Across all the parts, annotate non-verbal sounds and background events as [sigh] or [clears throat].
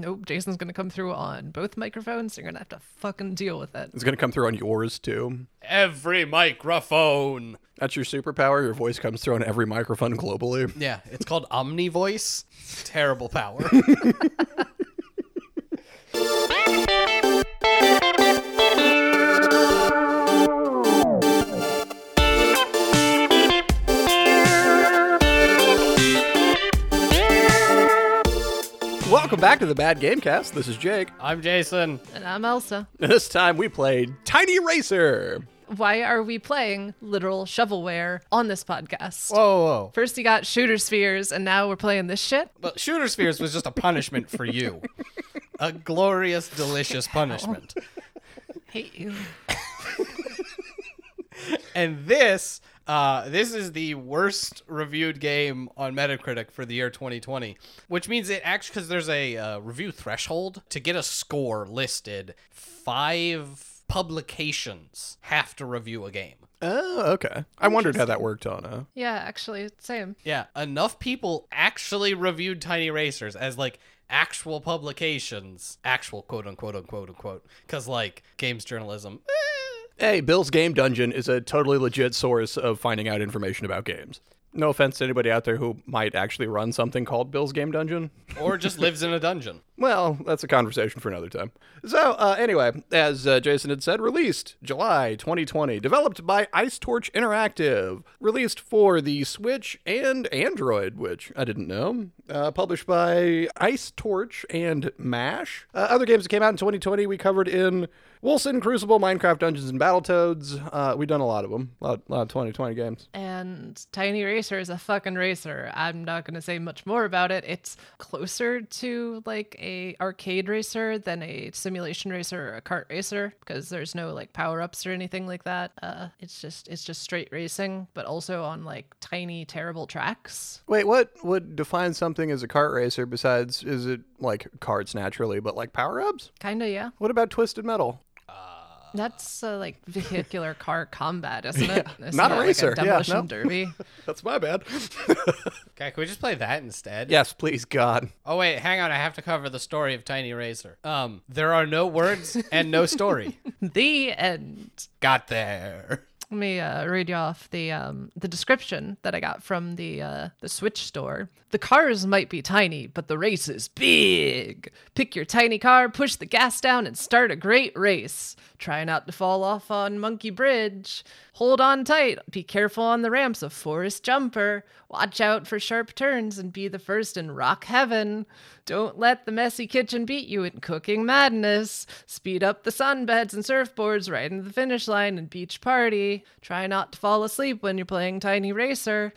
Nope, Jason's gonna come through on both microphones. You're gonna have to fucking deal with it. It's gonna come through on yours too. Every microphone. That's your superpower. Your voice comes through on every microphone globally. Yeah, it's called Omni Voice. Terrible power. [laughs] back to the Bad Gamecast. This is Jake. I'm Jason. And I'm Elsa. This time we played Tiny Racer. Why are we playing literal shovelware on this podcast? Whoa, whoa, whoa. First you got shooter spheres, and now we're playing this shit. Well, Shooter Spheres was just a punishment for you. A glorious, delicious punishment. Hate you. And this, uh, this is the worst reviewed game on Metacritic for the year 2020, which means it actually because there's a uh, review threshold to get a score listed. Five publications have to review a game. Oh, okay. I wondered how that worked on uh Yeah, actually, same. Yeah, enough people actually reviewed Tiny Racers as like actual publications, actual quote unquote unquote unquote, because like games journalism. eh, Hey, Bill's Game Dungeon is a totally legit source of finding out information about games. No offense to anybody out there who might actually run something called Bill's Game Dungeon. or just lives in a dungeon. [laughs] Well, that's a conversation for another time. So, uh, anyway, as uh, Jason had said, released July 2020, developed by Ice Torch Interactive, released for the Switch and Android, which I didn't know, uh, published by Ice Torch and MASH. Uh, other games that came out in 2020 we covered in Wilson, Crucible, Minecraft Dungeons and Battletoads. Uh, we've done a lot of them, a lot, lot of 2020 games. And Tiny Racer is a fucking racer. I'm not gonna say much more about it. It's closer to like a arcade racer than a simulation racer or a kart racer because there's no like power ups or anything like that. Uh, it's just it's just straight racing, but also on like tiny terrible tracks. Wait, what would define something as a kart racer besides, is it like karts naturally, but like power ups? Kinda, yeah. What about Twisted Metal? That's uh, like vehicular [laughs] car combat, isn't it? Isn't not a it like racer. Yeah, demolition no. derby. [laughs] That's my bad. [laughs] Okay, can we just play that instead? yes, please, God. Oh wait, hang on. I have to cover the story of Tiny Racer. Um, there are no words and no story. the end. Got there. Let me uh, read you off the um, the description that I got from the uh, the Switch store. The cars might be tiny, but the race is big. Pick your tiny car, push the gas down, and start a great race. Try not to fall off on Monkey Bridge. Hold on tight. Be careful on the ramps of Forest Jumper. Watch out for sharp turns and be the first in rock heaven. Don't let the messy kitchen beat you in cooking madness. Speed up the sunbeds and surfboards right into the finish line and beach party. Try not to fall asleep when you're playing Tiny Racer.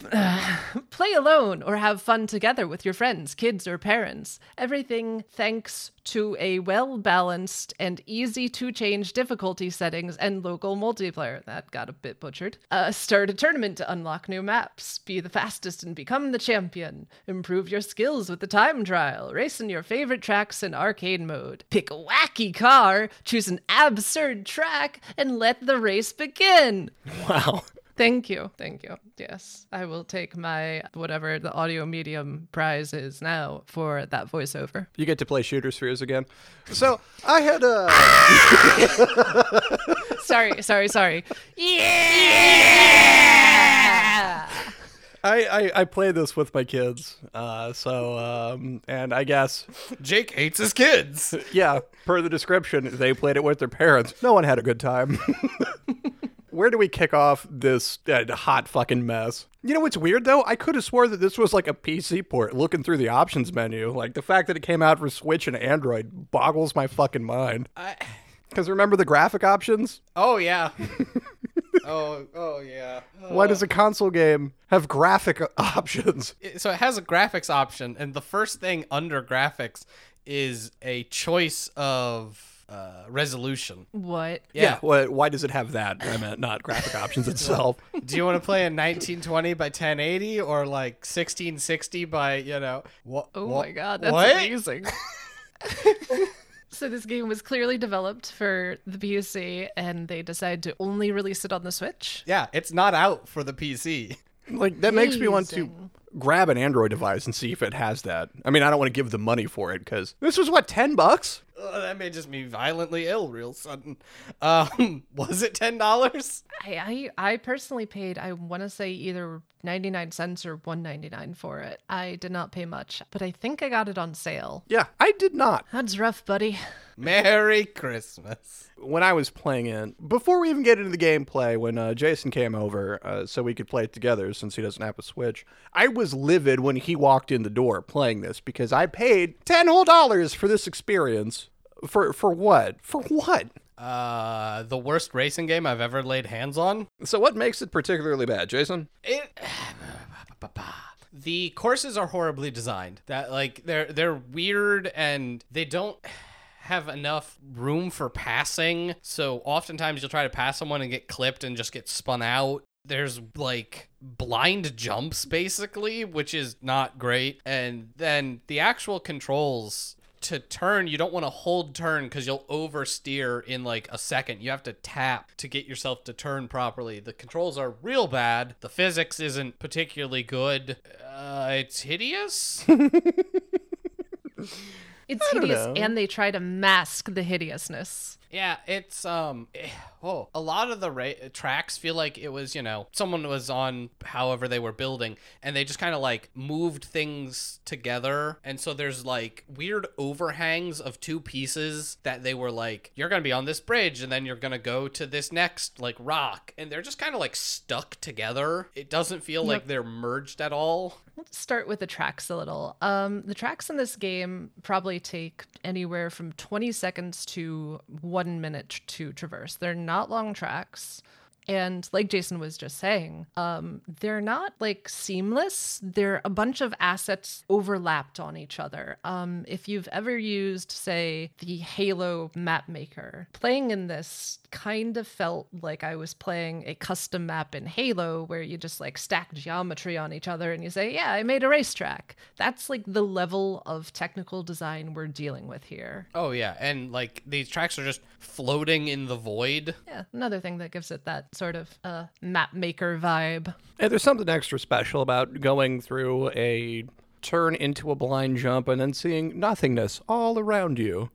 [sighs] Play alone or have fun together with your friends, kids, or parents. Everything thanks to a well balanced and easy to change difficulty settings and local multiplayer. That got a bit butchered. Uh, start a tournament to unlock new maps. Be the fastest and become the champion. Improve your skills with the time trial. Race in your favorite tracks in arcade mode. Pick a wacky car, choose an absurd track, and let the race begin. Wow. Thank you. Thank you. Yes, I will take my whatever the audio medium prize is now for that voiceover. You get to play Shooter Spheres again. So I had a. [laughs] sorry, sorry, sorry. Yeah! I, I I played this with my kids. Uh, so um, and I guess Jake hates his kids. [laughs] yeah, per the description, they played it with their parents. No one had a good time. [laughs] Where do we kick off this uh, hot fucking mess? You know what's weird though? I could have swore that this was like a PC port. Looking through the options menu, like the fact that it came out for Switch and Android boggles my fucking mind. I, [laughs] Because remember the graphic options? oh yeah. [laughs] oh oh yeah. Why does a console game have graphic [laughs] options? So it has a graphics option, and the first thing under graphics is a choice of uh, resolution. What? Yeah. Why, why does it have that? I meant not graphic options [laughs] itself. Do you want to play in 1920 by 1080 or like 1660 by you know what? Oh what- my god, that's what? amazing. [laughs] so this game was clearly developed for the PC and they decided to only release it on the Switch. Yeah, it's not out for the PC. Like that makes me want to grab an Android device and see if it has that. I mean, I don't want to give the money for it because this was what ten bucks. Ugh, that made just me violently ill real sudden. Um, [laughs] was it ten dollars? I, I I personally paid I want to say either 99 cents or 199 for it. I did not pay much, but I think I got it on sale. Yeah, I did not. That's rough, buddy. Merry Christmas. when I was playing it, before we even get into the gameplay, when uh, Jason came over uh, so we could play it together since he doesn't have a Switch, I was livid when he walked in the door playing this because I paid 10 whole dollars for this experience. For, for what? For what? Uh, the worst racing game I've ever laid hands on. So, what makes it particularly bad, Jason? It. [sighs] The courses are horribly designed. That like they're they're weird and they don't have enough room for passing. So oftentimes you'll try to pass someone and get clipped and just get spun out. There's like blind jumps basically, which is not great. And then the actual controls to turn, you don't want to hold turn because you'll oversteer in like a second. You have to tap to get yourself to turn properly. The controls are real bad. The physics isn't particularly good. Uh, it's hideous. [laughs] It's hideous know. and they try to mask the hideousness. Yeah, it's um [sighs] oh, a lot of the ra- tracks feel like it was, you know, someone was on however they were building and they just kind of like moved things together and so there's like weird overhangs of two pieces that they were like you're going to be on this bridge and then you're going to go to this next like rock and they're just kind of like stuck together. It doesn't feel like they're merged at all. Let's start with the tracks a little. Um, the tracks in this game probably take anywhere from 20 seconds to one minute to traverse. They're not long tracks. And like Jason was just saying, um, they're not like seamless. They're a bunch of assets overlapped on each other. Um, if you've ever used, say, the Halo map maker, playing in this kind of felt like I was playing a custom map in Halo where you just like stack geometry on each other and you say, Yeah, I made a racetrack. That's like the level of technical design we're dealing with here. Oh yeah, and like these tracks are just floating in the void. Yeah, another thing that gives it that sort of uh, map maker vibe. And there's something extra special about going through a turn into a blind jump and then seeing nothingness all around you.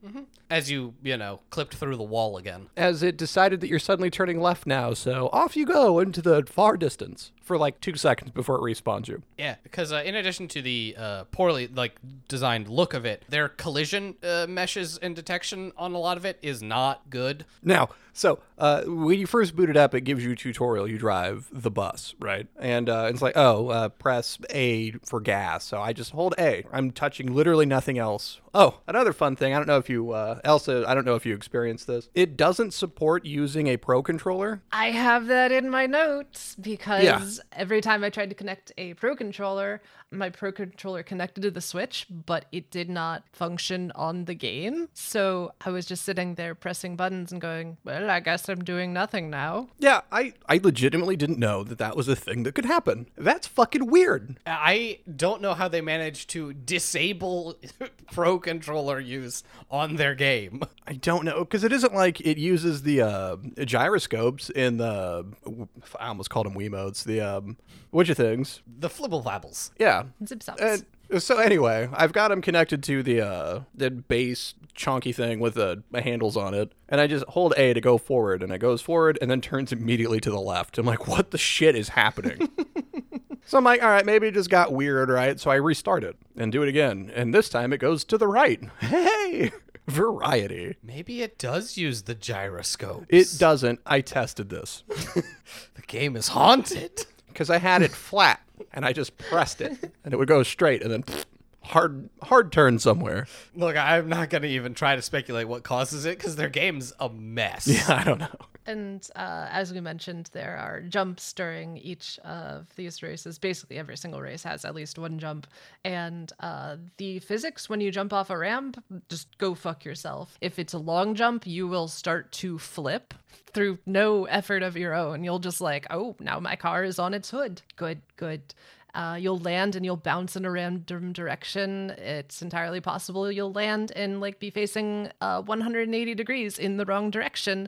As you, you know, clipped through the wall again. As it decided that you're suddenly turning left now, so off you go into the far distance for like two seconds before it respawns you. Yeah, because uh, in addition to the uh, poorly like designed look of it, their collision uh, meshes and detection on a lot of it is not good. Now, so uh, when you first boot it up, it gives you a tutorial. You drive the bus, right? And uh, it's like, oh, uh, press A for gas. So I just hold A. I'm touching literally nothing else. Oh, another fun thing. I don't know if you, uh, Elsa, I don't know if you experienced this. It doesn't support using a Pro controller. I have that in my notes because every time I tried to connect a Pro controller, my Pro controller connected to the Switch, but it did not function on the game. So I was just sitting there pressing buttons and going, well, I guess I'm doing nothing now. Yeah, I, I legitimately didn't know that that was a thing that could happen. That's fucking weird. I don't know how they managed to disable pro controller use on their game. I don't know because it isn't like it uses the uh, gyroscopes in the I almost called them Wiimotes. The um, which of things? The flibble flabbles. Yeah. Zip zaps. And so anyway, I've got them connected to the uh, the base chunky thing with the handles on it, and I just hold A to go forward, and it goes forward, and then turns immediately to the left. I'm like, what the shit is happening? [laughs] so I'm like, all right, maybe it just got weird, right? So I restart it and do it again, and this time it goes to the right. [laughs] Hey, variety. Maybe it does use the gyroscope. It doesn't. I tested this [laughs] The game is haunted. [laughs] because I had it flat, and I just pressed it, and it would go straight, and then hard hard turn somewhere. Look, I'm not going to even try to speculate what causes it because their game's a mess. Yeah, I don't know. And uh, as we mentioned, there are jumps during each of these races. Basically, every single race has at least one jump. And uh, the physics when you jump off a ramp, just go fuck yourself. If it's a long jump, you will start to flip through no effort of your own. You'll just like, oh, now my car is on its hood. Good, good. Uh, you'll land and you'll bounce in a random direction. It's entirely possible you'll land and like be facing uh, 180 degrees in the wrong direction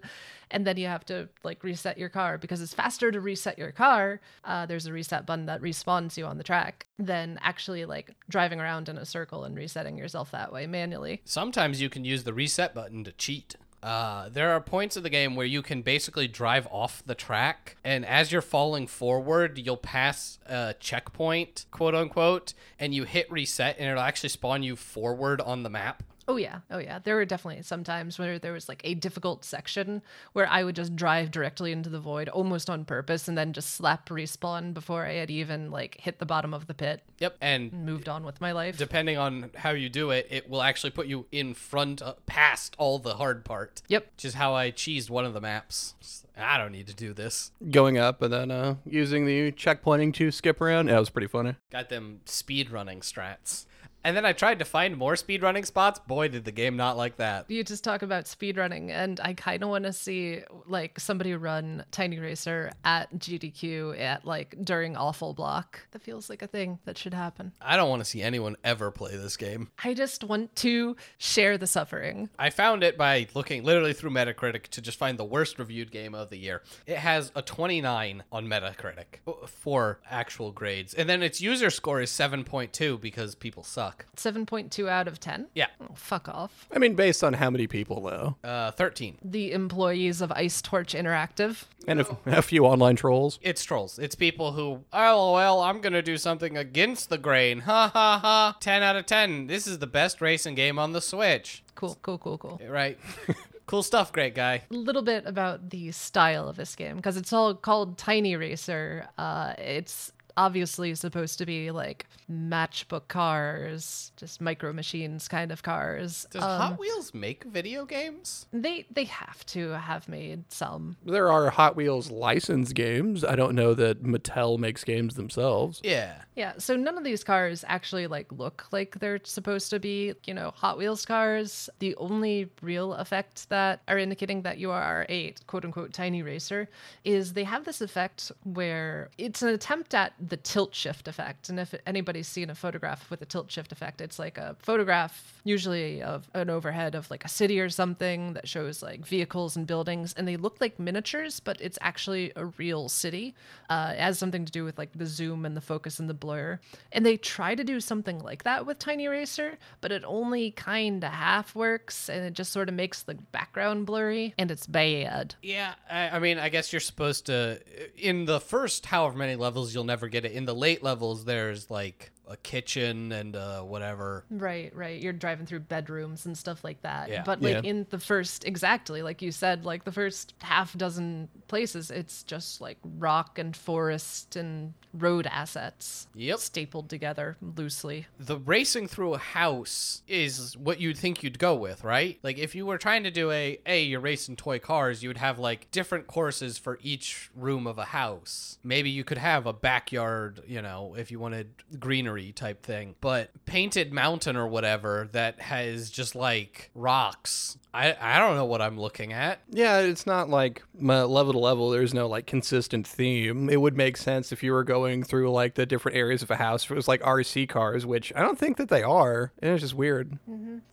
and then you have to like reset your car because it's faster to reset your car. Uh, there's a reset button that respawns you on the track than actually like driving around in a circle and resetting yourself that way manually. Sometimes you can use the reset button to cheat. Uh, there are points of the game where you can basically drive off the track, and as you're falling forward, you'll pass a checkpoint, quote unquote, and you hit reset, and it'll actually spawn you forward on the map. Oh yeah, oh yeah. There were definitely some times where there was like a difficult section where I would just drive directly into the void almost on purpose and then just slap respawn before I had even like hit the bottom of the pit Yep, and and moved on with my life. depending on how you do it, it will actually put you in front, uh, past all the hard part. Yep. Which is how I cheesed one of the maps. I don't need to do this. Going up and then uh, using the checkpointing to skip around. Yeah, it was pretty funny. Got them speed running strats. And then I tried to find more speed running spots. Boy, did the game not like that. You just talk about speedrunning, and I kind of want to see like somebody run Tiny Racer at GDQ at like during Awful Block. That feels like a thing that should happen. I don't want to see anyone ever play this game. I just want to share the suffering. I found it by looking literally through Metacritic to just find the worst reviewed game of the year. It has a 29 on Metacritic uh, for actual grades. And then its user score is 7.2 because people suck. 7.2 out of 10. Yeah, Oh, fuck off. I mean, based on how many people, though, uh, 13. The employees of Ice Torch Interactive. and a, a few online trolls. It's trolls. It's people who, oh, well, I'm going to do something against the grain. Ha ha ha. 10 out of 10. This is the best racing game on the Switch. Cool, cool, cool, cool. Right. [laughs] cool stuff, great guy. A little bit about the style of this game because it's all called Tiny Racer. Uh, it's obviously supposed to be like Matchbox cars, just micro machines kind of cars. Does Um, Hot Wheels make video games? they they have to have made some. There are Hot Wheels licensed games. I don't know that Mattel makes games themselves. Yeah. Yeah, so none of these cars actually like look like they're supposed to be, you know, Hot Wheels cars. The only real effect that are indicating that you are a quote unquote tiny racer is they have this effect where it's an attempt at the tilt shift effect. And if anybody's seen a photograph with a tilt shift effect, it's like a photograph usually of an overhead of like a city or something that shows like vehicles and buildings and they look like miniatures, but it's actually a real city. Uh, it has something to do with like the zoom and the focus and the blur. And they try to do something like that with Tiny Racer, but it only kind of half works and it just sort of makes the background blurry and it's bad. Yeah, I, I mean, I guess you're supposed to. In the first however many levels, you'll never get it. In the late levels, there's like a kitchen and uh, whatever. Right, right. You're driving through bedrooms and stuff like that. Yeah. But like Yeah. in the first, exactly like you said, like the first half dozen places, it's just like rock and forest and road assets Yep. stapled together loosely. The racing through a house is what you'd think you'd go with, right? Like if you were trying to do a, a you're racing toy cars, you would have like different courses for each room of a house. Maybe you could have a backyard, you know, if you wanted greenery type thing. But painted mountain or whatever that has just like rocks. I I don't know what I'm looking at. Yeah, it's not like my level to level. There's no like consistent theme. It would make sense if you were going through like the different areas of a house. If it was like RC cars, which I don't think that they are. And it's just weird.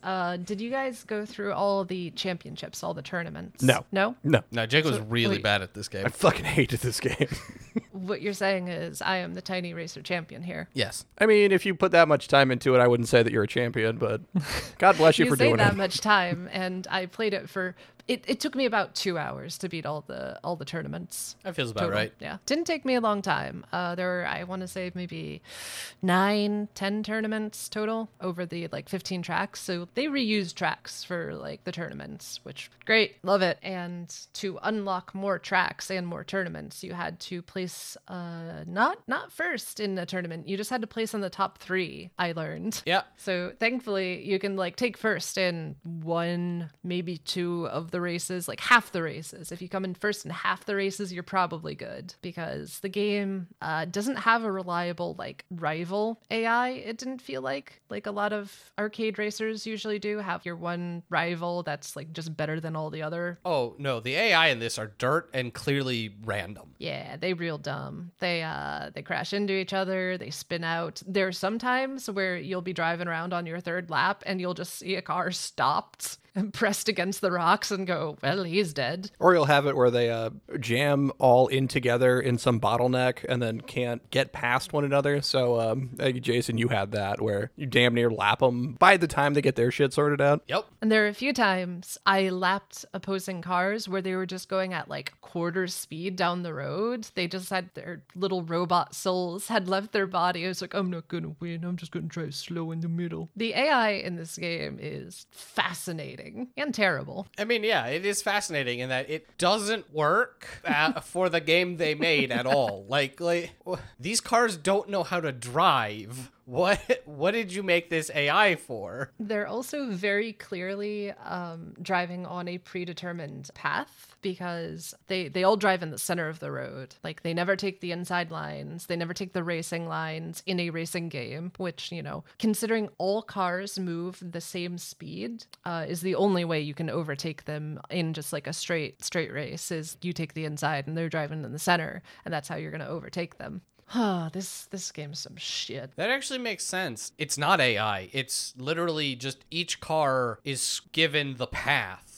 Uh, did you guys go through all the championships, all the tournaments? No. No? No, No, Jake was really wait. bad at this game. I fucking hated this game. [laughs] What you're saying is I am the tiny racer champion here. Yes. I mean, if you put that much time into it, I wouldn't say that you're a champion, but [laughs] God bless you, you for doing that it. much time and i played it for it, it took me about two hours to beat all the all the tournaments. That feels about total. right. yeah. Didn't take me a long time. Uh there were i want to say maybe nine ten tournaments total over the like 15 tracks. So they reused tracks for like the tournaments which great. Love it. And to unlock more tracks and more tournaments you had to place uh not not first in a tournament. You just had to place on the top three i learned. Yeah. so thankfully, you can like take first in one, maybe two of the races, like half the races. If you come in first in half the races, you're probably good because the game uh, doesn't have a reliable like rival AI. It didn't feel like like a lot of arcade racers usually do have your one rival that's like just better than all the other. Oh no, the AI in this are dirt and clearly random. Yeah, they real dumb. They uh they crash into each other, they spin out. There's sometimes where you'll be driving around on your third lap and you'll just see a car stopped and [laughs] pressed against the rocks and go, well, he's dead. Or you'll have it where they uh, jam all in together in some bottleneck and then can't get past one another. So, um, I Jason, you had that where you damn near lap them by the time they get their shit sorted out. Yep. And there are a few times I lapped opposing cars where they were just going at like quarter speed down the road. They just had their little robot souls had left their body. I was like, I'm not gonna win. I'm just gonna drive slow in the middle. The AI in this game is fascinating and terrible. I mean, yeah, it is fascinating in that it doesn't work uh, [laughs] for the game they made at all. Like, like these cars don't know how to drive. What [laughs] what did you make this AI for? They're also very clearly um, driving on a predetermined path because they they all drive in the center of the road. Like they never take the inside lines, they never take the racing lines in a racing game. Which you know, considering all cars move the same speed, uh, is the only way you can overtake them in just like a straight straight race. Is you take the inside and they're driving in the center, and that's how you're gonna overtake them. Ah, this this game's some shit. That actually makes sense. It's not AI. It's literally just each car is given the path.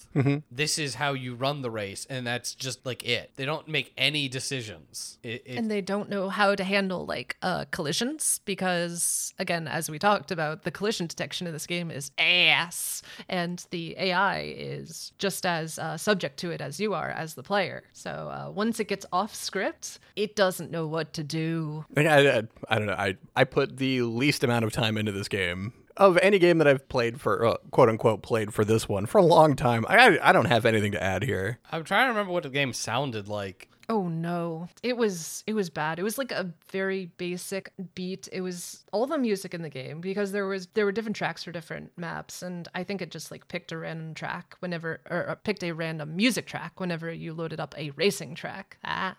This is how you run the race, and that's just like it. They don't make any decisions. It, it, and they don't know how to handle like uh, collisions because again as we talked about the collision detection in this game is ass and the ai is just as uh, subject to it as you are as the player so uh, once it gets off script it doesn't know what to do I, mean, I, I, I don't know. I, I put the least amount of time into this game of any game that I've played for, uh, quote unquote, played for this one for a long time. I, I don't have anything to add here. I'm trying to remember what the game sounded like. Oh no. It was it was bad. It was like a very basic beat. It was all the music in the game because there was there were different tracks for different maps and I think it just like picked a random track whenever or, or picked a random music track whenever you loaded up a racing track. Ah.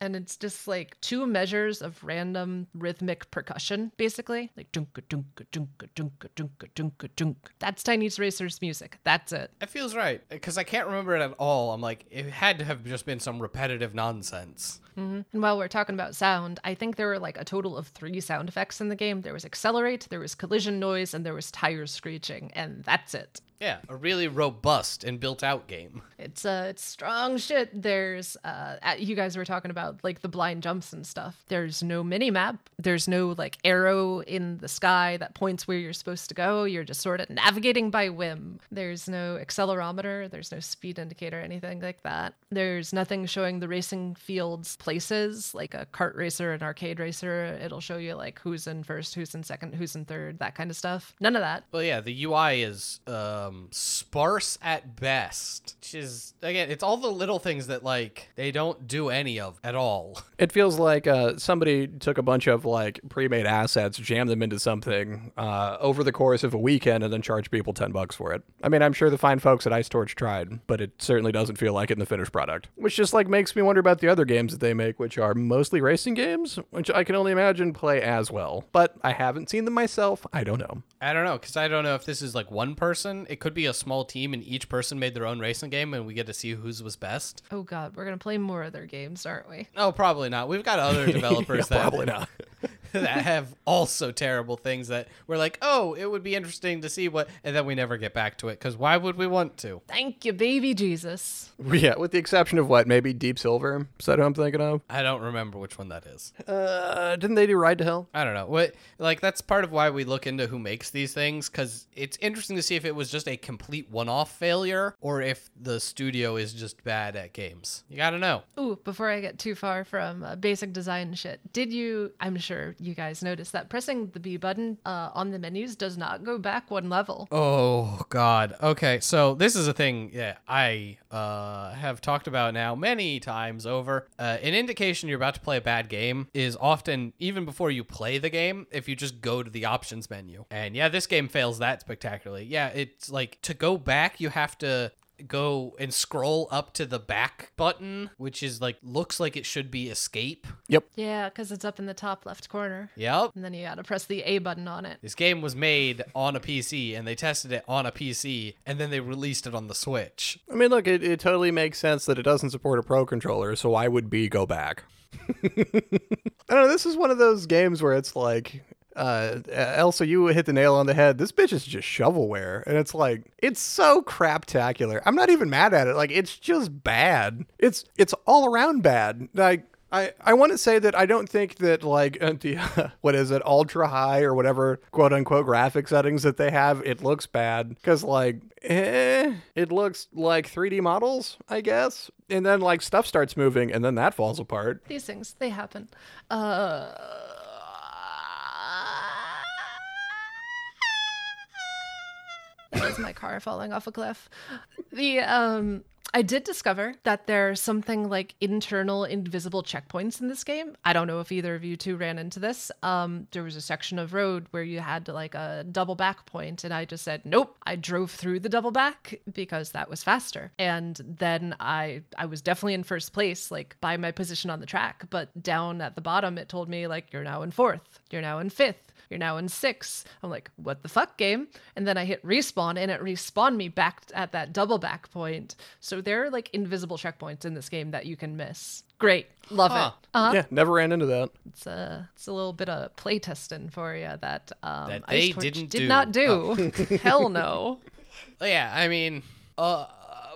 And it's just like two measures of random rhythmic percussion, basically. Like dunka dunka dunka dunka dunka dunka dunk. That's Tiny Racer's music. That's it. It feels right because I can't remember it at all. I'm like, it had to have just been some repetitive nonsense. And while we're talking about sound, I think there were like a total of three sound effects in the game. There was accelerate, there was collision noise, and there was tires screeching, and that's it. Yeah, a really robust and built out game. [laughs] It's uh, it's strong shit. There's uh, you guys were talking about like the blind jumps and stuff. There's no mini map. There's no like arrow in the sky that points where you're supposed to go. You're just sort of navigating by whim. There's no accelerometer. There's no speed indicator, anything like that. There's nothing showing the racing field's places, like a kart racer, an arcade racer. It'll show you like who's in first, who's in second, who's in third, that kind of stuff. None of that. Well, yeah, the UI is um, sparse at best. Which is again, it's all the little things that like they don't do any of at all. [laughs] It feels like uh, somebody took a bunch of like pre-made assets, jammed them into something uh, over the course of a weekend, and then charged people ten bucks for it. I mean, I'm sure the fine folks at Ice Torch tried, but it certainly doesn't feel like it in the finished product. Which just like makes me wonder about the other games that they make, which are mostly racing games, which I can only imagine play as well. But I haven't seen them myself. I don't know. I don't know because I don't know if this is like one person. It could be a small team, and each person made their own racing game, and we get to see whose was best. Oh god, we're gonna play more of their games, aren't we? No, probably not. We've got other [laughs] developers Yeah, that probably not. [laughs] that have also terrible things that we're like, oh, it would be interesting to see what, and then we never get back to it because why would we want to? Thank you, baby Jesus. yeah, with the exception of what maybe Deep Silver. Is that who I'm thinking of? I don't remember which one that is. Uh, didn't they do Ride to Hell? I don't know. What like that's part of why we look into who makes these things cuz it's interesting to see if it was just a complete one-off failure or if the studio is just bad at games. You got to know. Ooh, before I get too far from uh, basic design shit, did you? I'm sure you guys noticed that pressing the B button uh, on the menus does not go back one level. Oh god. Okay, so this is a thing yeah, I uh, have talked about now many times over. Uh, an indication you're about to play a bad game is often even before you play the game if you just go to the options menu. And yeah, this game fails that spectacularly. Yeah, it's like to go back you have to go and scroll up to the back button, which is like looks like it should be escape. Yep. Yeah, because it's up in the top left corner. Yep. And then you gotta press the A button on it. This game was made on a PC and they tested it on a PC and then they released it on the Switch. I mean, look, it, it totally makes sense that it doesn't support a pro controller, so why would B go back? [laughs] I don't know. This is one of those games where it's like, uh, Elsa, you hit the nail on the head. This bitch is just shovelware, and it's like it's so craptacular. I'm not even mad at it. Like it's just bad. It's it's all around bad. Like. I, I want to say that I don't think that like uh, [laughs] the what is it ultra high or whatever quote unquote graphic settings that they have it looks bad because like eh, it looks like 3D models I guess and then like stuff starts moving and then that falls apart These things, they happen. Uh. Was my car falling off a cliff. The um I did discover that there's something like internal invisible checkpoints in this game. I don't know if either of you two ran into this. Um, there was a section of road where you had like a double back point, and I just said nope. I drove through the double back because that was faster, and then I I was definitely in first place, like by my position on the track. But down at the bottom, it told me like you're now in fourth, you're now in fifth, you're now in six. I'm like, what the fuck, game? And then I hit respawn and it respawned me back at that double back point. So there are like invisible checkpoints in this game that you can miss. Great. Love Huh. it. Uh-huh. yeah never ran into that It's a, it's a little bit of playtesting for you that, um, That they didn't did do. not do. [laughs] Hell no. [laughs] Yeah, I mean, uh,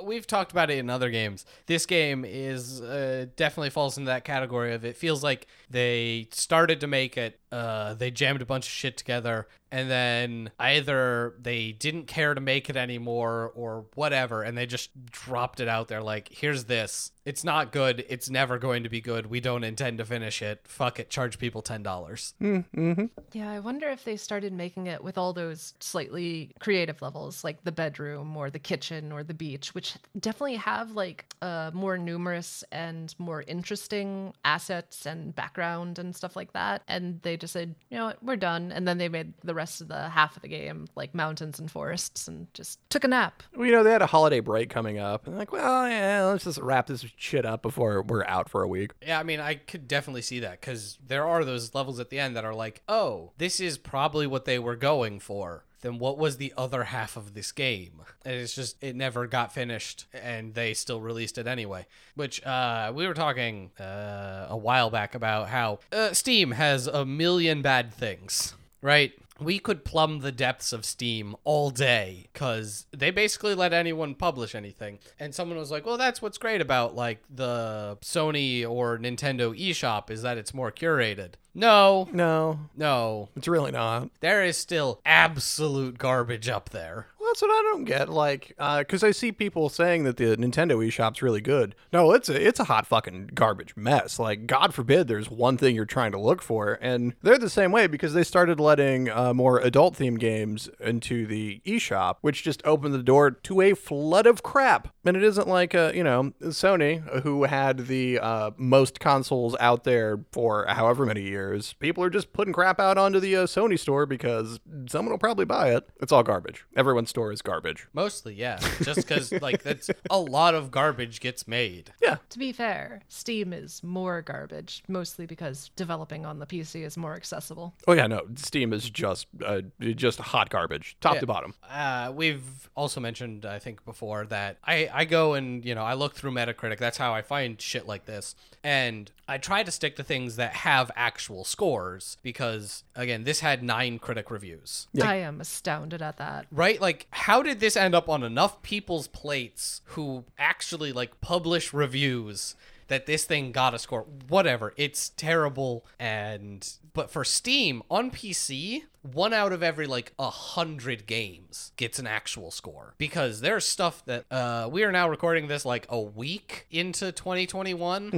we've talked about it in other games. This game is uh, definitely falls into that category of it feels like they started to make it, uh, they jammed a bunch of shit together, and then either they didn't care to make it anymore or whatever, and they just dropped it out there like, here's this. It's not good. It's never going to be good. We don't intend to finish it. Fuck it. Charge people ten dollars. Yeah, I wonder if they started making it with all those slightly creative levels, like the bedroom or the kitchen or the beach, which definitely have like uh, more numerous and more interesting assets and background and stuff like that. And they just said, you know what, we're done. And then they made the rest of the half of the game like mountains and forests and just took a nap. well, you know they had a holiday break coming up and like well yeah let's just wrap this shit up before we're out for a week Yeah, I mean, I could definitely see that because there are those levels at the end that are like, oh, this is probably what they were going for. Then what was the other half of this game? And it's just, it never got finished and they still released it anyway. Which, uh, we were talking uh, a while back about how uh, Steam has a million bad things, right? We could plumb the depths of Steam all day because they basically let anyone publish anything. And someone was like, well, that's what's great about like the Sony or Nintendo eShop is that it's more curated. No, no no. it's really not There is still absolute garbage up there. That's what I don't get. Like, because I see people saying that the Nintendo eShop's really good. No, it's a it's a hot fucking garbage mess. Like, God forbid there's one thing you're trying to look for, and they're the same way because they started letting uh, more adult themed games into the eShop, which just opened the door to a flood of crap. And it isn't like uh, you know Sony, uh, who had the uh, most consoles out there for however many years. People are just putting crap out onto the uh, Sony store because someone will probably buy it. It's all garbage. Everyone's store is garbage. Mostly, yeah. [laughs] Just because, like, that's a lot of garbage gets made. Yeah. To be fair, Steam is more garbage, mostly because developing on the PC is more accessible. Oh yeah, no. Steam is just uh, just hot garbage, top to bottom. Uh, we've also mentioned, I think, before that I, I go and, you know, I look through Metacritic. That's how I find shit like this. And I try to stick to things that have actual scores because, again, this had nine critic reviews. I am astounded at that. Right? Like, how did this end up on enough people's plates who actually, like, publish reviews that this thing got a score? Whatever. It's terrible. And, but for Steam on PC, one out of every, like, a hundred games gets an actual score because there's stuff that, uh, we are now recording this like a week into 2021.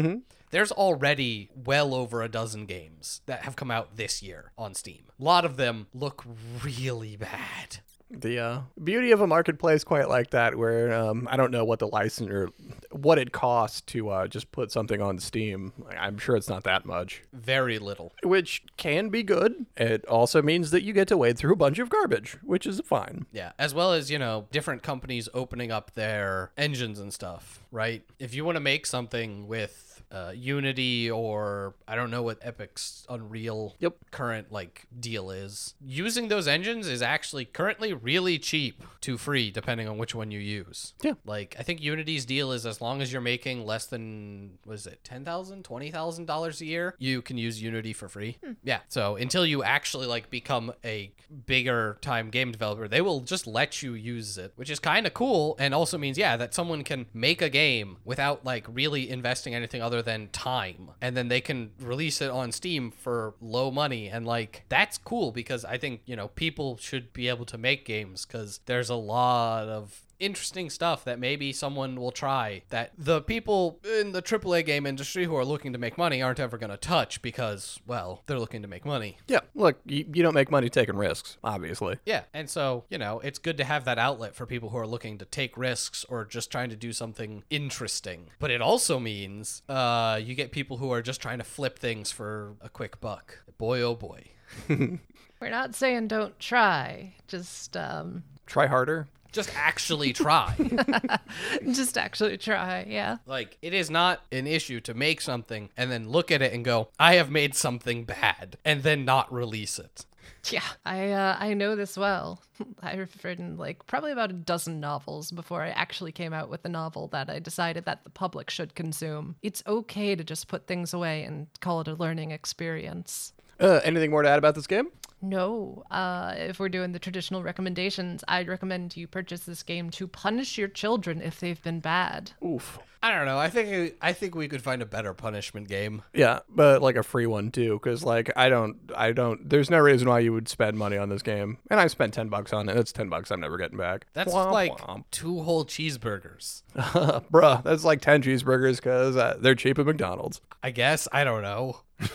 There's already well over a dozen games that have come out this year on Steam. A lot of them look really bad. The uh, beauty of a marketplace quite like that, where um, I don't know what the license or what it costs to uh, just put something on Steam. I'm sure it's not that much, Very little. which can be good. It also means that you get to wade through a bunch of garbage, which is fine. Yeah, as well as, you know, different companies opening up their engines and stuff, right? If you want to make something with uh, Unity or I don't know what Epic's Unreal Yep. current like deal is, using those engines is actually currently really cheap to free depending on which one you use. Yeah. Like I think Unity's deal is as long as you're making less than was it ten thousand, twenty thousand dollars a year, you can use Unity for free. Yeah. So until you actually like become a bigger time game developer, they will just let you use it, which is kind of cool and also means yeah that someone can make a game without like really investing anything other than time, and then they can release it on Steam for low money. And like that's cool because I think you know people should be able to make games because there's a lot of interesting stuff that maybe someone will try that the people in the AAA game industry who are looking to make money aren't ever going to touch because, well, they're looking to make money. Yeah, look, you, you don't make money taking risks, obviously. Yeah, and so, you know, it's good to have that outlet for people who are looking to take risks or just trying to do something interesting. But it also means uh, you get people who are just trying to flip things for a quick buck. Boy, oh boy. [laughs] We're not saying don't try. Just um Try harder. Just actually try. [laughs] just actually try. Yeah. Like, it is not an issue to make something and then look at it and go, I have made something bad, and then not release it. Yeah. I uh, I know this well. [laughs] I've written like probably about a dozen novels before I actually came out with a novel that I decided that the public should consume. It's okay to just put things away and call it a learning experience. Uh, anything more to add about this game? No, uh, if we're doing the traditional recommendations, I'd recommend you purchase this game to punish your children if they've been bad. Oof. I don't know. I think I think we could find a better punishment game. Yeah, but like a free one too, because like I don't, I don't. There's no reason why you would spend money on this game, and I spent ten bucks on it. It's ten bucks I'm never getting back. That's Womp like womp. two whole cheeseburgers. [laughs] bruh. That's like ten cheeseburgers because uh, they're cheap at McDonald's. I guess. I don't know. [laughs]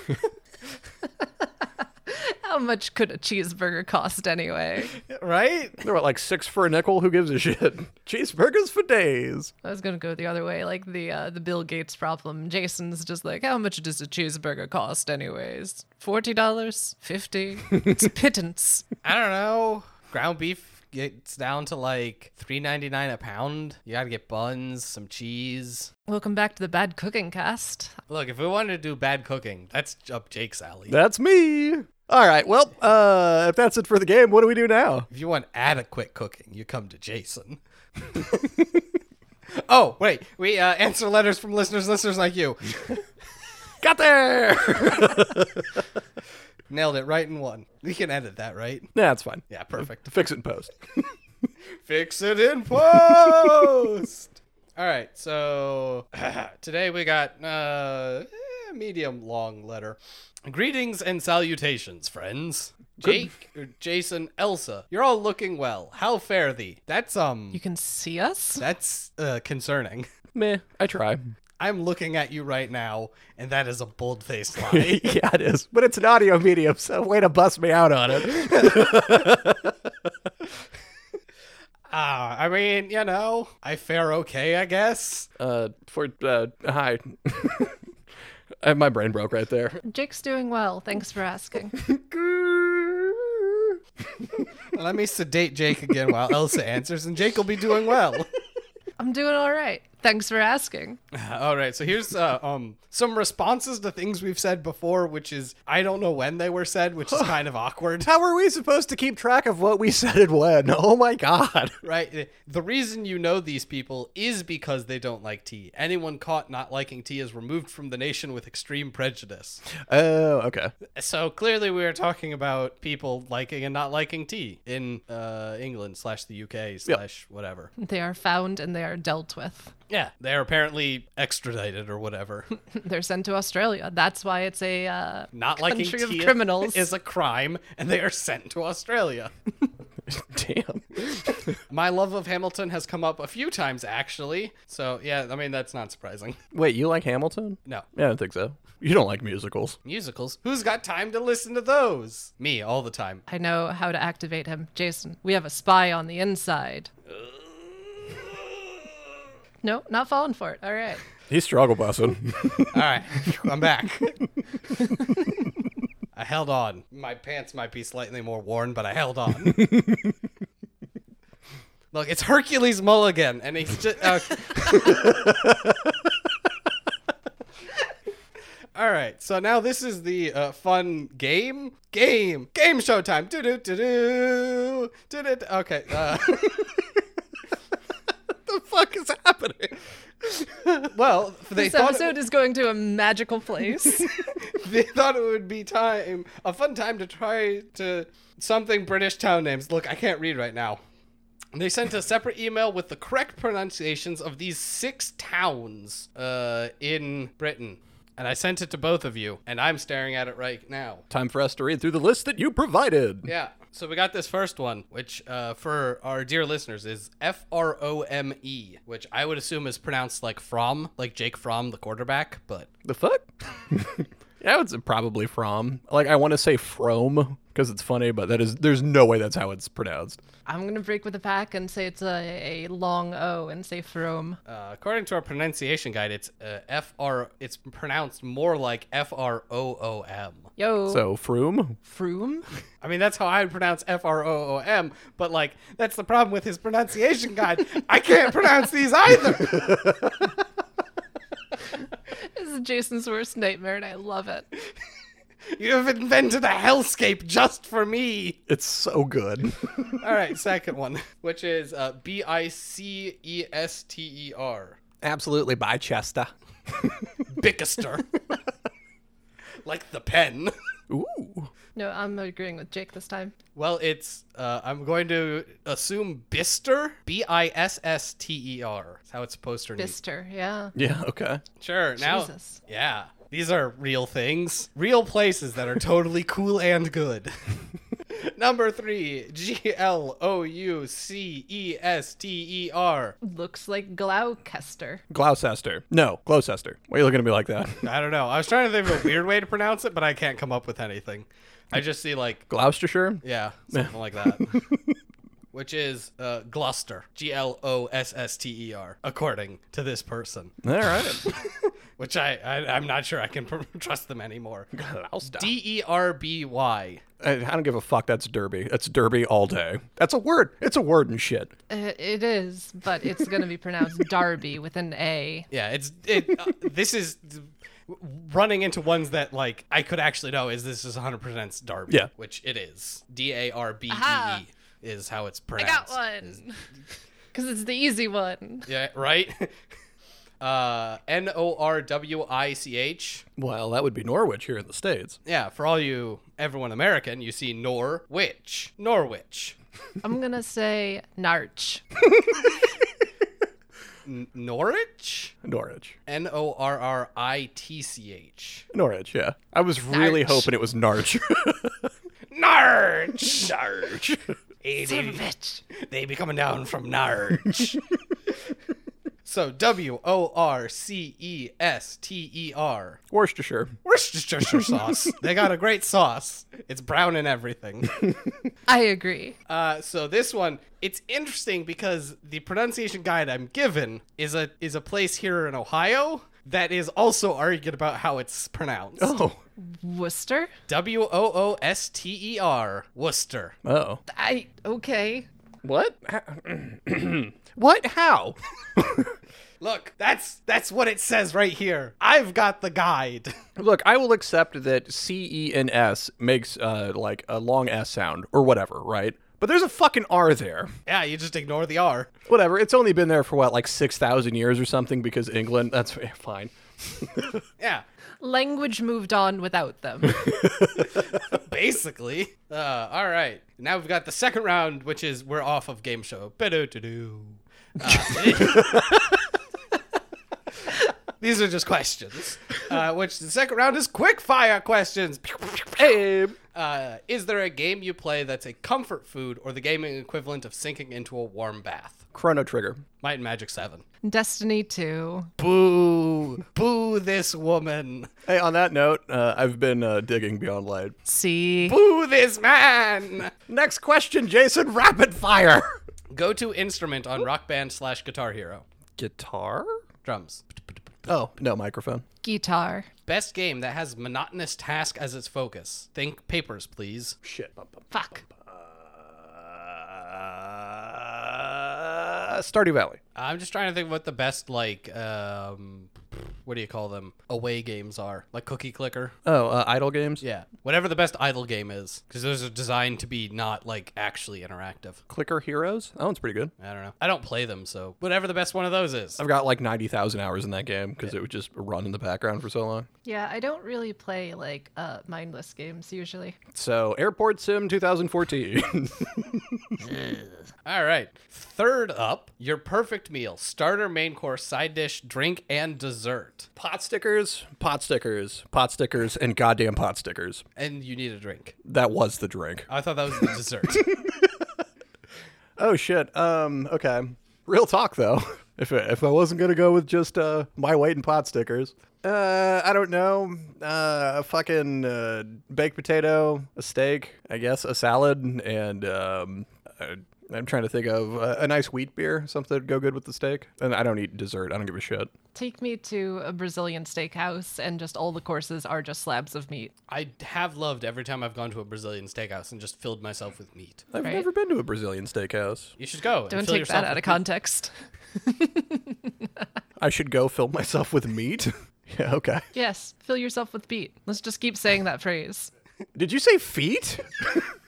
[laughs] How much could a cheeseburger cost anyway? [laughs] Right? They're what, like six for a nickel. Who gives a shit? [laughs] Cheeseburgers for days. I was gonna go the other way, like the uh, the Bill Gates problem. Jason's just like, how much does a cheeseburger cost, anyways? Forty dollars, fifty? [laughs] It's a pittance. I don't know. Ground beef gets down to like three ninety nine a pound. You gotta get buns, some cheese. Welcome back to the Bad Cooking Cast. Look, if we wanted to do bad cooking, that's up Jake's alley. That's me. All right. Well, uh, if that's it for the game, what do we do now? If you want adequate cooking, you come to Jason. [laughs] oh, wait. We uh, answer letters from listeners, listeners like you. [laughs] Got there. [laughs] Nailed it right in one. We can edit that, right? nah, it's fine. Yeah, perfect. Fix it in post. Fix it in post. All right, so today we got uh, eh, medium long letter. Greetings and salutations, friends. Jake, Jason, Elsa, you're all looking well. How fare thee? That's um, You can see us? that's uh, concerning. [laughs] Meh. I try. I'm looking at you right now, and that is a bold-faced [laughs] lie. yeah, it is. But it's an audio medium, so way to bust me out on it. [laughs] Ah, I mean, you know, I fare okay, I guess. uh, for uh, hi. Uh, My brain broke right there. Jake's doing well. Thanks for asking. [laughs] Let me sedate Jake again while Elsa answers, and Jake will be doing well. I'm doing all right. Thanks for asking. [laughs] All right, so here's uh, um some responses to things we've said before, which is I don't know when they were said, which is [laughs] kind of awkward. How are we supposed to keep track of what we said and when? [laughs] Oh my god. Right. The reason you know these people is because they don't like tea. Anyone caught not liking tea is removed from the nation with extreme prejudice. Oh, okay. So clearly, we are talking about people liking and not liking tea in uh, England slash the UK slash whatever. They are found and they are dealt with. Yeah, they're apparently extradited or whatever. [laughs] They're sent to Australia. That's why it's a uh, Not liking country of tea criminals. is a crime, and they are sent to Australia. [laughs] Damn. [laughs] My love of Hamilton has come up a few times actually. So yeah, I mean that's not surprising. Wait, you like Hamilton? No. Yeah, I don't think so. You don't like musicals. Musicals. Who's got time to listen to those? Me all the time. I know how to activate him. Jason, we have a spy on the inside. No, not falling for it. All right. [laughs] He's struggle busting. [laughs] All right, I'm back. [laughs] I held on. My pants might be slightly more worn, but I held on. Look, it's Hercules Mulligan, and he's just. Uh... All right, so now this is the uh, fun game, game, game show time. Do do do do do do. Okay. Uh... the fuck is happening? [laughs] well, they This thought episode is going to a magical place. [laughs] they thought it would be time a fun time to try to something British town names. Look, I can't read right now. They sent a separate email with the correct pronunciations of these six towns uh, in Britain. And I sent it to both of you, and I'm staring at it right now. Time for us to read through the list that you provided. Yeah. So we got this first one, which uh, for our dear listeners is F R O M E, which I would assume is pronounced like from, like Jake Fromm, the quarterback, but The fuck? [laughs] yeah, it's probably from. Like, I want to say from because it's funny, but that is there's no way that's how it's pronounced. I'm gonna break with the pack and say it's a, a long O and say from. Uh, according to our pronunciation guide, it's uh, F R. It's pronounced more like F R O O M. Yo, So, Froome? Froome. I mean, that's how I would pronounce F R O O M. But like, that's the problem with his pronunciation guide. I can't pronounce these either. [laughs] [laughs] This is Jason's worst nightmare, and I love it. [laughs] You have invented a hellscape just for me. It's so good. [laughs] All right, second one, which is uh, B I C E S T E R. Absolutely by Chester. Bickester. Like the pen. [laughs] Ooh. No, I'm agreeing with Jake this time. Well, it's uh, I'm going to assume Bister, B I S S T E R. That's how it's supposed to read. Bister, yeah. Yeah, okay. Sure. Now, Jesus. yeah, these are real things, real places that are totally cool and good. [laughs] Number three, G L O U C E S T E R. Looks like Gloucester. Gloucester. No, Gloucester. Why are you looking at me like that? [laughs] I don't know. I was trying to think of a weird way to pronounce it, but I can't come up with anything. I just see like Gloucestershire? Yeah, [laughs] something like that. Which is uh, Gloucester, G L O S S T E R, according to this person. All right. [laughs] Which I, I I'm not sure I can pr- [laughs] trust them anymore. Gloucester. D E R B Y. I, I don't give a fuck. That's Derby. That's Derby all day. That's a word. It's a word and shit. Uh, it is, but it's gonna be pronounced [laughs] Darby with an A. Yeah, it's it. Uh, this is running into ones that like I could actually know. Is this is 100 percent Darby? Yeah. which it is. D A R B E E is how it's pronounced. I pronounced. got one. Because [laughs] it's the easy one. Yeah, right. Uh, N O R W I C H. Well, that would be Norwich here in the States. Yeah, for all you everyone American, you see Norwich, Norwich, [laughs] I'm gonna say Narch. [laughs] N- Norwich, Norwich. N O R R I T C H. Norwich, yeah. I was really Narch. hoping it was Narch. [laughs] Narch. Narch. Hey, Son of a they, bitch. they be coming down from Narch. So W O R C E S T E R. Worcestershire. Worcestershire [laughs] sauce. they got a great sauce. It's brown and everything. [laughs] I agree. Uh, so this one, it's interesting because the pronunciation guide I'm given is a is a place here in Ohio that is also arguing about how it's pronounced. Oh. Worcester. W O O S T E R, Worcester. Oh. I okay. What? [clears throat] [clears throat] what? How? [laughs] Look, that's that's what it says right here. I've got the guide. [laughs] Look, I will accept that C E N S makes uh, like a long S sound or whatever, right? But there's a fucking R there. yeah, you just ignore the R. Whatever. It's only been there for what, like 6,000 years or something because England. That's fine. [laughs] Yeah, Language moved on without them. basically. Uh, all right, now we've got the second round, which is we're off of game show. Ba-do-do-do. Uh, [laughs] These are just questions. Uh, which the second round is quick fire questions. Hey, Uh, is there a game you play that's a comfort food or the gaming equivalent of sinking into a warm bath? Chrono Trigger. Might and Magic 7. Destiny 2. Boo! Boo this woman! Hey, on that note, uh, I've been uh, digging Beyond Light. See? Boo this man! Next question, Jason. Rapid fire. Go to instrument on Rock Band slash Guitar Hero. Guitar? Drums. Oh no, microphone. Guitar. Best game that has monotonous task as its focus. Think papers, please. Shit. Fuck. Uh, Stardew Valley. I'm just trying to think what the best like um what do you call them? Away games are. Like Cookie Clicker. Oh, uh, idle games. Yeah. Whatever the best idle game is. Because those are designed to be not like actually interactive. Clicker Heroes. That one's pretty good. I don't know. I don't play them, so whatever the best one of those is. I've got like ninety thousand hours in that game because it would just run in the background for so long. Yeah, I don't really play like uh mindless games usually. So, Airport Sim 2014. [laughs] All right. Third up, your perfect meal starter, main course, side dish, drink, and dessert. pot stickers, pot stickers, pot stickers, and goddamn pot stickers. And you need a drink. That was the drink. I thought that was the [laughs] dessert. [laughs] Oh shit. Um. Okay. Real talk though. [laughs] If if I wasn't gonna go with just uh my weight in pot stickers, uh, I don't know. Uh, a fucking uh, baked potato, a steak, I guess, a salad, and um, I'm trying to think of uh, a nice wheat beer, something that'd go good with the steak. And I don't eat dessert. I don't give a shit. Take me to a Brazilian steakhouse and just all the courses are just slabs of meat. I have loved every time I've gone to a Brazilian steakhouse and just filled myself with meat. I've Right. never been to a Brazilian steakhouse. You should go. and Don't fill take yourself that out with of context. [laughs] I should go fill myself with meat. [laughs] yeah. Okay. Yes, fill yourself with meat. Let's just keep saying that phrase. Did you say feet? [laughs]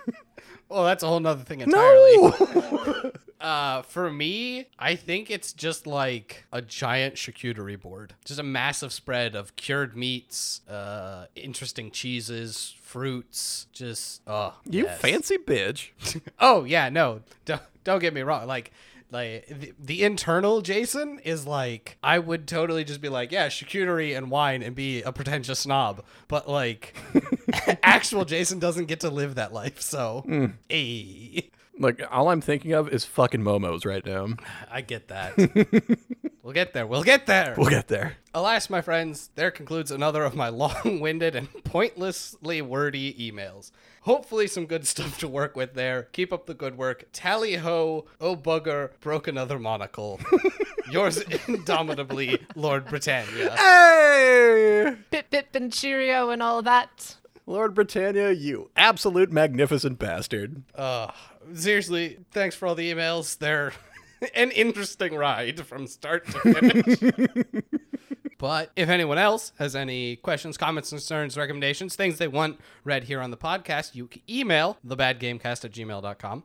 Well, that's a whole nother thing entirely. no. [laughs] Uh, for me, I think it's just like a giant charcuterie board. Just a massive spread of cured meats, uh, interesting cheeses, fruits. Just oh, you yes. fancy bitch. [laughs] Oh yeah, no, don't, don't get me wrong. Like, like the, the internal Jason is like I would totally just be like, yeah, charcuterie and wine and be a pretentious snob. But like, [laughs] actual Jason doesn't get to live that life. So, hmm. hey, Like all I'm thinking of is fucking momos right now. I get that. [laughs] we'll get there. We'll get there. We'll get there. Alas, my friends, there concludes another of my [laughs] long winded and pointlessly wordy emails. Hopefully, some good stuff to work with there. Keep up the good work. Tally ho, oh bugger, broke another monocle. [laughs] Yours indomitably, Lord Britannia. Hey, Bip bip and Cheerio and all that. Lord Britannia, you absolute magnificent bastard. Uh, seriously, thanks for all the emails. They're [laughs] an interesting ride from start to finish. [laughs] but if anyone else has any questions, comments, concerns, recommendations, things they want read here on the podcast, you can email thebadgamecast at gmail.com.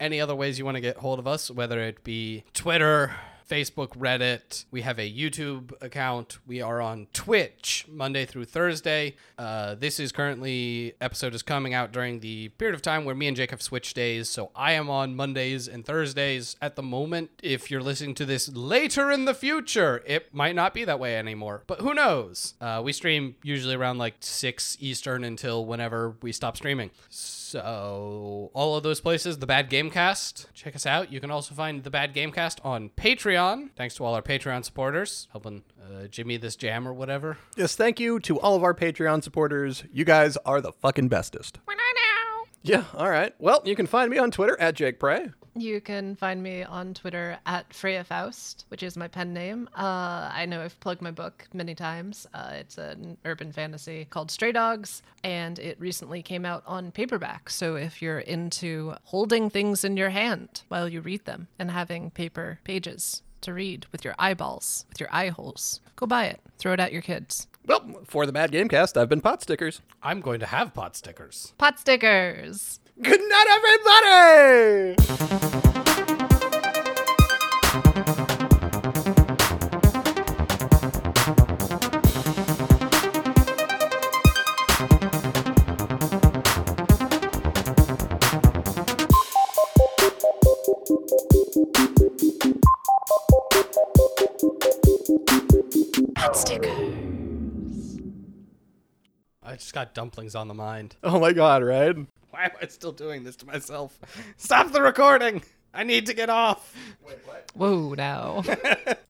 Any other ways you want to get hold of us, whether it be Twitter, Facebook, Reddit. We have a YouTube account. We are on Twitch Monday through Thursday. Uh, this is currently episode is coming out during the period of time where me and Jake have switched days. So I am on Mondays and Thursdays at the moment. If you're listening to this later in the future, it might not be that way anymore. But who knows? Uh, we stream usually around like six Eastern until whenever we stop streaming. So all of those places, the Bad Gamecast, check us out. You can also find the Bad Gamecast on Patreon. Thanks to all our Patreon supporters helping uh, Jimmy this jam or whatever. Yes, thank you to all of our Patreon supporters. You guys are the fucking bestest. When I know. Yeah, all right. Well, you can find me on Twitter at Jake Pray. You can find me on Twitter at Freya Faust, which is my pen name. Uh, I know I've plugged my book many times. Uh, it's an urban fantasy called Stray Dogs, and it recently came out on paperback. So if you're into holding things in your hand while you read them and having paper pages to read with your eyeballs, with your eye holes, go buy it. Throw it at your kids. Well, for the Bad Gamecast, I've been Pot Stickers. I'm going to have pot stickers. Pot stickers! Good night, everybody! Stickers! I just got dumplings on the mind. Oh my god, right? Why am I still doing this to myself? Stop the recording. I need to get off. Wait, what? Whoa, now. [laughs]